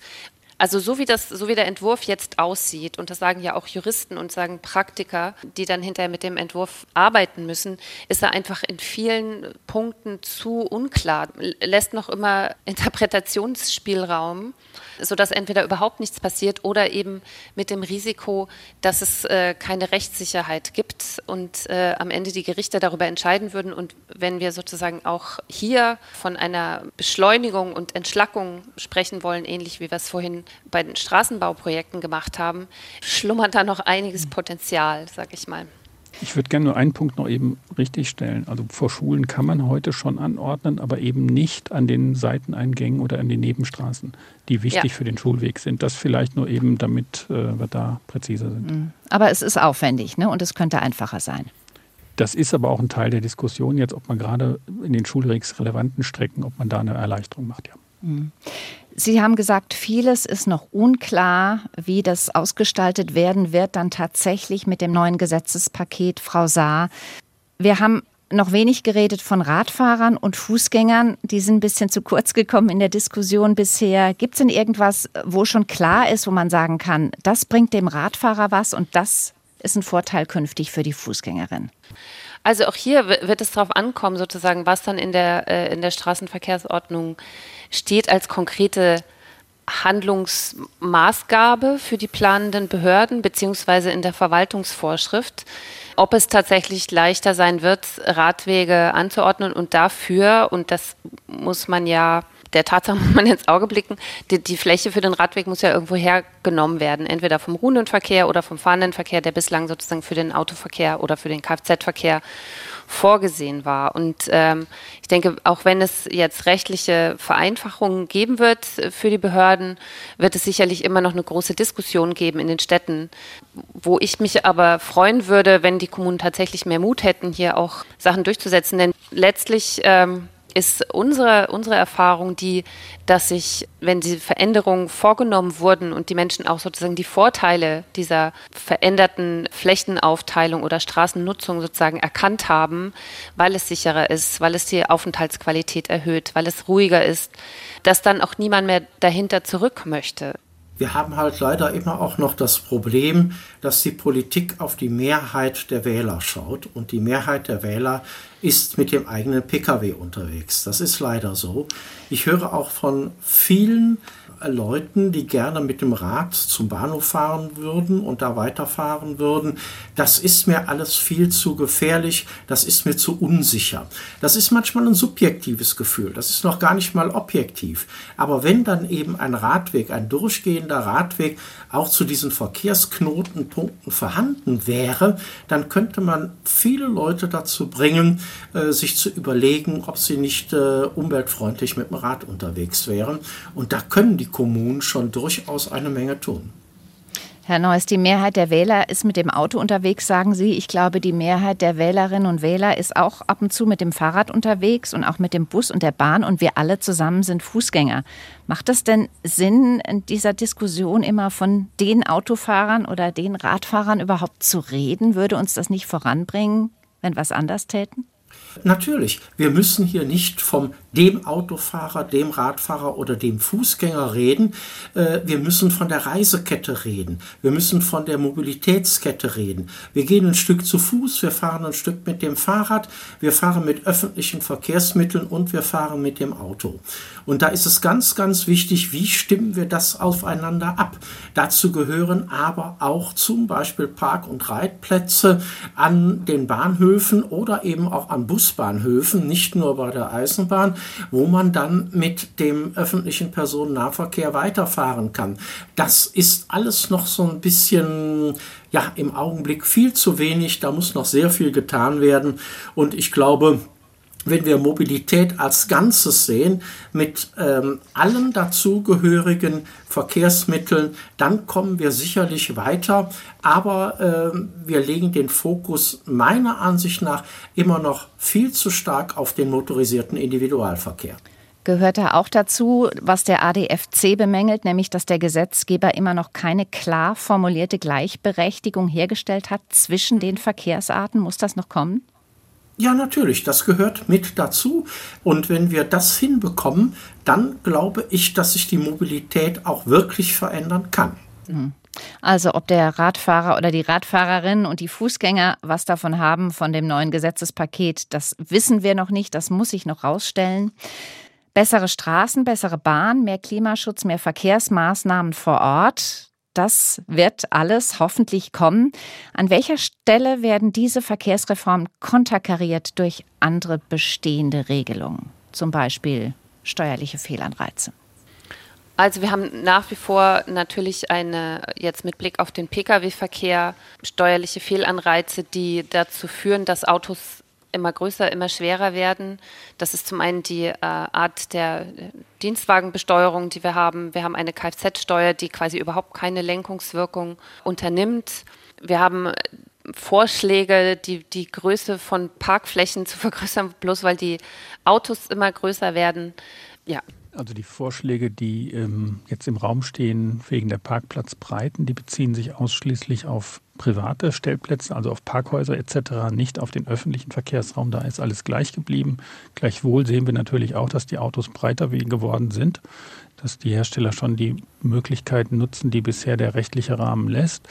Also so wie das, so wie der Entwurf jetzt aussieht, und das sagen ja auch Juristen und sagen Praktiker, die dann hinterher mit dem Entwurf arbeiten müssen, ist er einfach in vielen Punkten zu unklar, lässt noch immer Interpretationsspielraum sodass entweder überhaupt nichts passiert oder eben mit dem Risiko, dass es äh, keine Rechtssicherheit gibt und äh, am Ende die Gerichte darüber entscheiden würden. Und wenn wir sozusagen auch hier von einer Beschleunigung und Entschlackung sprechen wollen, ähnlich wie wir es vorhin bei den Straßenbauprojekten gemacht haben, schlummert da noch einiges Potenzial, sag ich mal. Ich würde gerne nur einen Punkt noch eben richtigstellen. Also vor Schulen kann man heute schon anordnen, aber eben nicht an den Seiteneingängen oder an den Nebenstraßen, die wichtig ja. für den Schulweg sind. Das vielleicht nur eben, damit äh, wir da präziser sind. Mhm. Aber es ist aufwendig ne? und es könnte einfacher sein. Das ist aber auch ein Teil der Diskussion jetzt, ob man gerade in den schulwegsrelevanten Strecken, ob man da eine Erleichterung macht. Ja. Mhm. Sie haben gesagt, vieles ist noch unklar, wie das ausgestaltet werden wird, dann tatsächlich mit dem neuen Gesetzespaket, Frau Saar. Wir haben noch wenig geredet von Radfahrern und Fußgängern. Die sind ein bisschen zu kurz gekommen in der Diskussion bisher. Gibt es denn irgendwas, wo schon klar ist, wo man sagen kann, das bringt dem Radfahrer was und das ist ein Vorteil künftig für die Fußgängerin? Also auch hier wird es darauf ankommen, sozusagen, was dann in der, äh, in der Straßenverkehrsordnung steht als konkrete Handlungsmaßgabe für die planenden Behörden beziehungsweise in der Verwaltungsvorschrift, ob es tatsächlich leichter sein wird, Radwege anzuordnen und dafür, und das muss man ja der Tatsache muss man ins Auge blicken, die, die, Fläche für den Radweg muss ja irgendwo hergenommen werden, entweder vom ruhenden Verkehr oder vom fahrenden Verkehr, der bislang sozusagen für den Autoverkehr oder für den Kfz-Verkehr vorgesehen war. Und ähm, ich denke, auch wenn es jetzt rechtliche Vereinfachungen geben wird für die Behörden, wird es sicherlich immer noch eine große Diskussion geben in den Städten, wo ich mich aber freuen würde, wenn die Kommunen tatsächlich mehr Mut hätten, hier auch Sachen durchzusetzen. Denn letztlich ähm, ist unsere, unsere Erfahrung die, dass sich, wenn diese Veränderungen vorgenommen wurden und die Menschen auch sozusagen die Vorteile dieser veränderten Flächenaufteilung oder Straßennutzung sozusagen erkannt haben, weil es sicherer ist, weil es die Aufenthaltsqualität erhöht, weil es ruhiger ist, dass dann auch niemand mehr dahinter zurück möchte. Wir haben halt leider immer auch noch das Problem, dass die Politik auf die Mehrheit der Wähler schaut und die Mehrheit der Wähler ist mit dem eigenen Pkw unterwegs. Das ist leider so. Ich höre auch von vielen Leuten, die gerne mit dem Rad zum Bahnhof fahren würden und da weiterfahren würden, das ist mir alles viel zu gefährlich, das ist mir zu unsicher. Das ist manchmal ein subjektives Gefühl, das ist noch gar nicht mal objektiv. Aber wenn dann eben ein Radweg, ein durchgehender Radweg auch zu diesen Verkehrsknotenpunkten vorhanden wäre, dann könnte man viele Leute dazu bringen, äh, sich zu überlegen, ob sie nicht äh, umweltfreundlich mit dem Rad unterwegs wären. Und da können die Kommunen schon durchaus eine Menge tun. Herr Neuss, die Mehrheit der Wähler ist mit dem Auto unterwegs, sagen Sie. Ich glaube, die Mehrheit der Wählerinnen und Wähler ist auch ab und zu mit dem Fahrrad unterwegs und auch mit dem Bus und der Bahn und wir alle zusammen sind Fußgänger. Macht es denn Sinn, in dieser Diskussion immer von den Autofahrern oder den Radfahrern überhaupt zu reden? Würde uns das nicht voranbringen, wenn wir es anders täten? Natürlich, wir müssen hier nicht vom dem Autofahrer, dem Radfahrer oder dem Fußgänger reden. Äh, wir müssen von der Reisekette reden. Wir müssen von der Mobilitätskette reden. Wir gehen ein Stück zu Fuß, wir fahren ein Stück mit dem Fahrrad, wir fahren mit öffentlichen Verkehrsmitteln und wir fahren mit dem Auto. Und da ist es ganz, ganz wichtig, wie stimmen wir das aufeinander ab. Dazu gehören aber auch zum Beispiel Park- und Reitplätze an den Bahnhöfen oder eben auch an Busbahnhöfen, nicht nur bei der Eisenbahn, wo man dann mit dem öffentlichen Personennahverkehr weiterfahren kann. Das ist alles noch so ein bisschen, ja, im Augenblick viel zu wenig. Da muss noch sehr viel getan werden. Und ich glaube, wenn wir Mobilität als Ganzes sehen, mit ähm, allen dazugehörigen Verkehrsmitteln, dann kommen wir sicherlich weiter. Aber äh, wir legen den Fokus meiner Ansicht nach immer noch viel zu stark auf den motorisierten Individualverkehr gehört da auch dazu, was der ADFC bemängelt, nämlich dass der Gesetzgeber immer noch keine klar formulierte Gleichberechtigung hergestellt hat zwischen den Verkehrsarten. Muss das noch kommen? Ja, natürlich, das gehört mit dazu. Und wenn wir das hinbekommen, dann glaube ich, dass sich die Mobilität auch wirklich verändern kann. Mhm. Also ob der Radfahrer oder die Radfahrerin und die Fußgänger was davon haben von dem neuen Gesetzespaket, das wissen wir noch nicht, das muss ich noch rausstellen. Bessere Straßen, bessere Bahn, mehr Klimaschutz, mehr Verkehrsmaßnahmen vor Ort. Das wird alles hoffentlich kommen. An welcher Stelle werden diese Verkehrsreformen konterkariert durch andere bestehende Regelungen, zum Beispiel steuerliche Fehlanreize? Also wir haben nach wie vor natürlich eine, jetzt mit Blick auf den Pkw-Verkehr, steuerliche Fehlanreize, die dazu führen, dass Autos immer größer, immer schwerer werden. Das ist zum einen die äh, Art der äh, Dienstwagenbesteuerung, die wir haben. Wir haben eine Kfz-Steuer, die quasi überhaupt keine Lenkungswirkung unternimmt. Wir haben äh, Vorschläge, die, die Größe von Parkflächen zu vergrößern, bloß weil die Autos immer größer werden. Ja, also die Vorschläge, die ähm, jetzt im Raum stehen wegen der Parkplatzbreiten, die beziehen sich ausschließlich auf private Stellplätze, also auf Parkhäuser etc., nicht auf den öffentlichen Verkehrsraum. Da ist alles gleich geblieben. Gleichwohl sehen wir natürlich auch, dass die Autos breiter geworden sind, dass die Hersteller schon die Möglichkeiten nutzen, die bisher der rechtliche Rahmen lässt.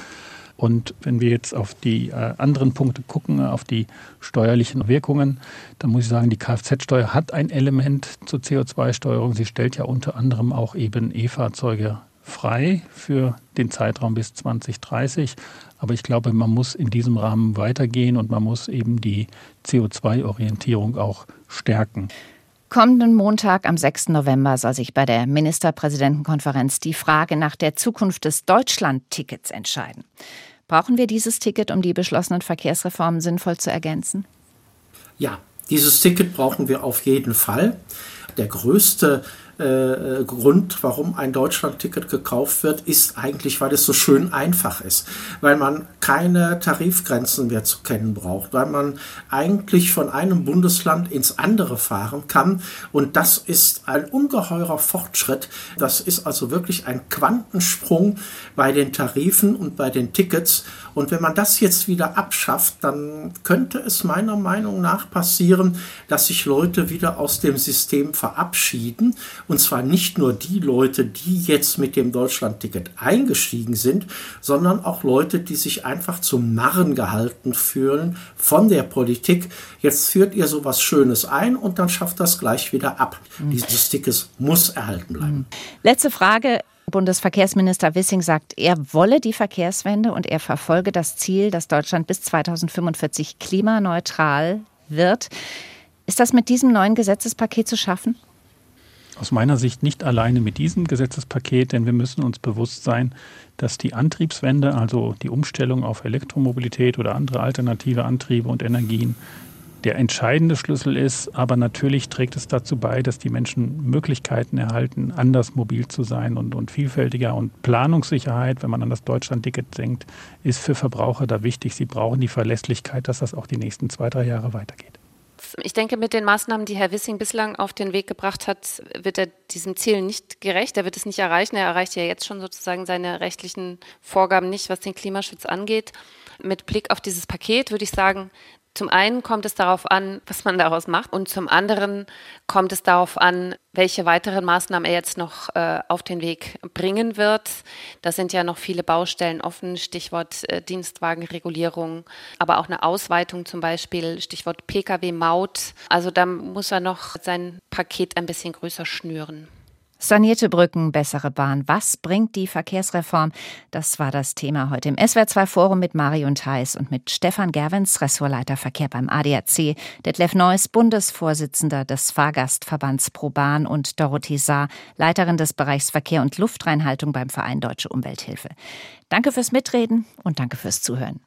Und wenn wir jetzt auf die äh, anderen Punkte gucken, auf die steuerlichen Wirkungen, dann muss ich sagen, die Kfz-Steuer hat ein Element zur CO2-Steuerung. Sie stellt ja unter anderem auch eben E-Fahrzeuge frei für den Zeitraum bis 2030. Aber ich glaube, man muss in diesem Rahmen weitergehen und man muss eben die CO2-Orientierung auch stärken. Kommenden Montag am 6. November soll sich bei der Ministerpräsidentenkonferenz die Frage nach der Zukunft des Deutschland-Tickets entscheiden. Brauchen wir dieses Ticket, um die beschlossenen Verkehrsreformen sinnvoll zu ergänzen? Ja, dieses Ticket brauchen wir auf jeden Fall. Der größte äh, Grund, warum ein Deutschland-Ticket gekauft wird, ist eigentlich, weil es so schön einfach ist. Weil man keine Tarifgrenzen mehr zu kennen braucht. Weil man eigentlich von einem Bundesland ins andere fahren kann. Und das ist ein ungeheurer Fortschritt. Das ist also wirklich ein Quantensprung bei den Tarifen und bei den Tickets. Und wenn man das jetzt wieder abschafft, dann könnte es meiner Meinung nach passieren, dass sich Leute wieder aus dem System verabschieden und zwar nicht nur die Leute, die jetzt mit dem Deutschlandticket eingestiegen sind, sondern auch Leute, die sich einfach zum Narren gehalten fühlen von der Politik. Jetzt führt ihr sowas Schönes ein und dann schafft das gleich wieder ab. Mhm. Dieses Ticket muss erhalten bleiben. Letzte Frage. Bundesverkehrsminister Wissing sagt, er wolle die Verkehrswende und er verfolge das Ziel, dass Deutschland bis 2045 klimaneutral wird. Ist das mit diesem neuen Gesetzespaket zu schaffen? Aus meiner Sicht nicht alleine mit diesem Gesetzespaket, denn wir müssen uns bewusst sein, dass die Antriebswende, also die Umstellung auf Elektromobilität oder andere alternative Antriebe und Energien, der entscheidende Schlüssel ist. Aber natürlich trägt es dazu bei, dass die Menschen Möglichkeiten erhalten, anders mobil zu sein und, und vielfältiger. Und Planungssicherheit, wenn man an das Deutschland-Ticket denkt, ist für Verbraucher da wichtig. Sie brauchen die Verlässlichkeit, dass das auch die nächsten zwei, drei Jahre weitergeht. Ich denke, mit den Maßnahmen, die Herr Wissing bislang auf den Weg gebracht hat, wird er diesem Ziel nicht gerecht. Er wird es nicht erreichen. Er erreicht ja jetzt schon sozusagen seine rechtlichen Vorgaben nicht, was den Klimaschutz angeht. Mit Blick auf dieses Paket würde ich sagen, zum einen kommt es darauf an, was man daraus macht und zum anderen kommt es darauf an, welche weiteren Maßnahmen er jetzt noch äh, auf den Weg bringen wird. Da sind ja noch viele Baustellen offen, Stichwort äh, Dienstwagenregulierung, aber auch eine Ausweitung zum Beispiel, Stichwort Pkw-Maut. Also da muss er noch sein Paket ein bisschen größer schnüren. Sanierte Brücken, bessere Bahn. Was bringt die Verkehrsreform? Das war das Thema heute im SWR2 Forum mit Marion Theis und mit Stefan Gerwens, Ressortleiter Verkehr beim ADAC, Detlef Neuss, Bundesvorsitzender des Fahrgastverbands ProBahn und Dorothee Saar, Leiterin des Bereichs Verkehr und Luftreinhaltung beim Verein Deutsche Umwelthilfe. Danke fürs Mitreden und danke fürs Zuhören.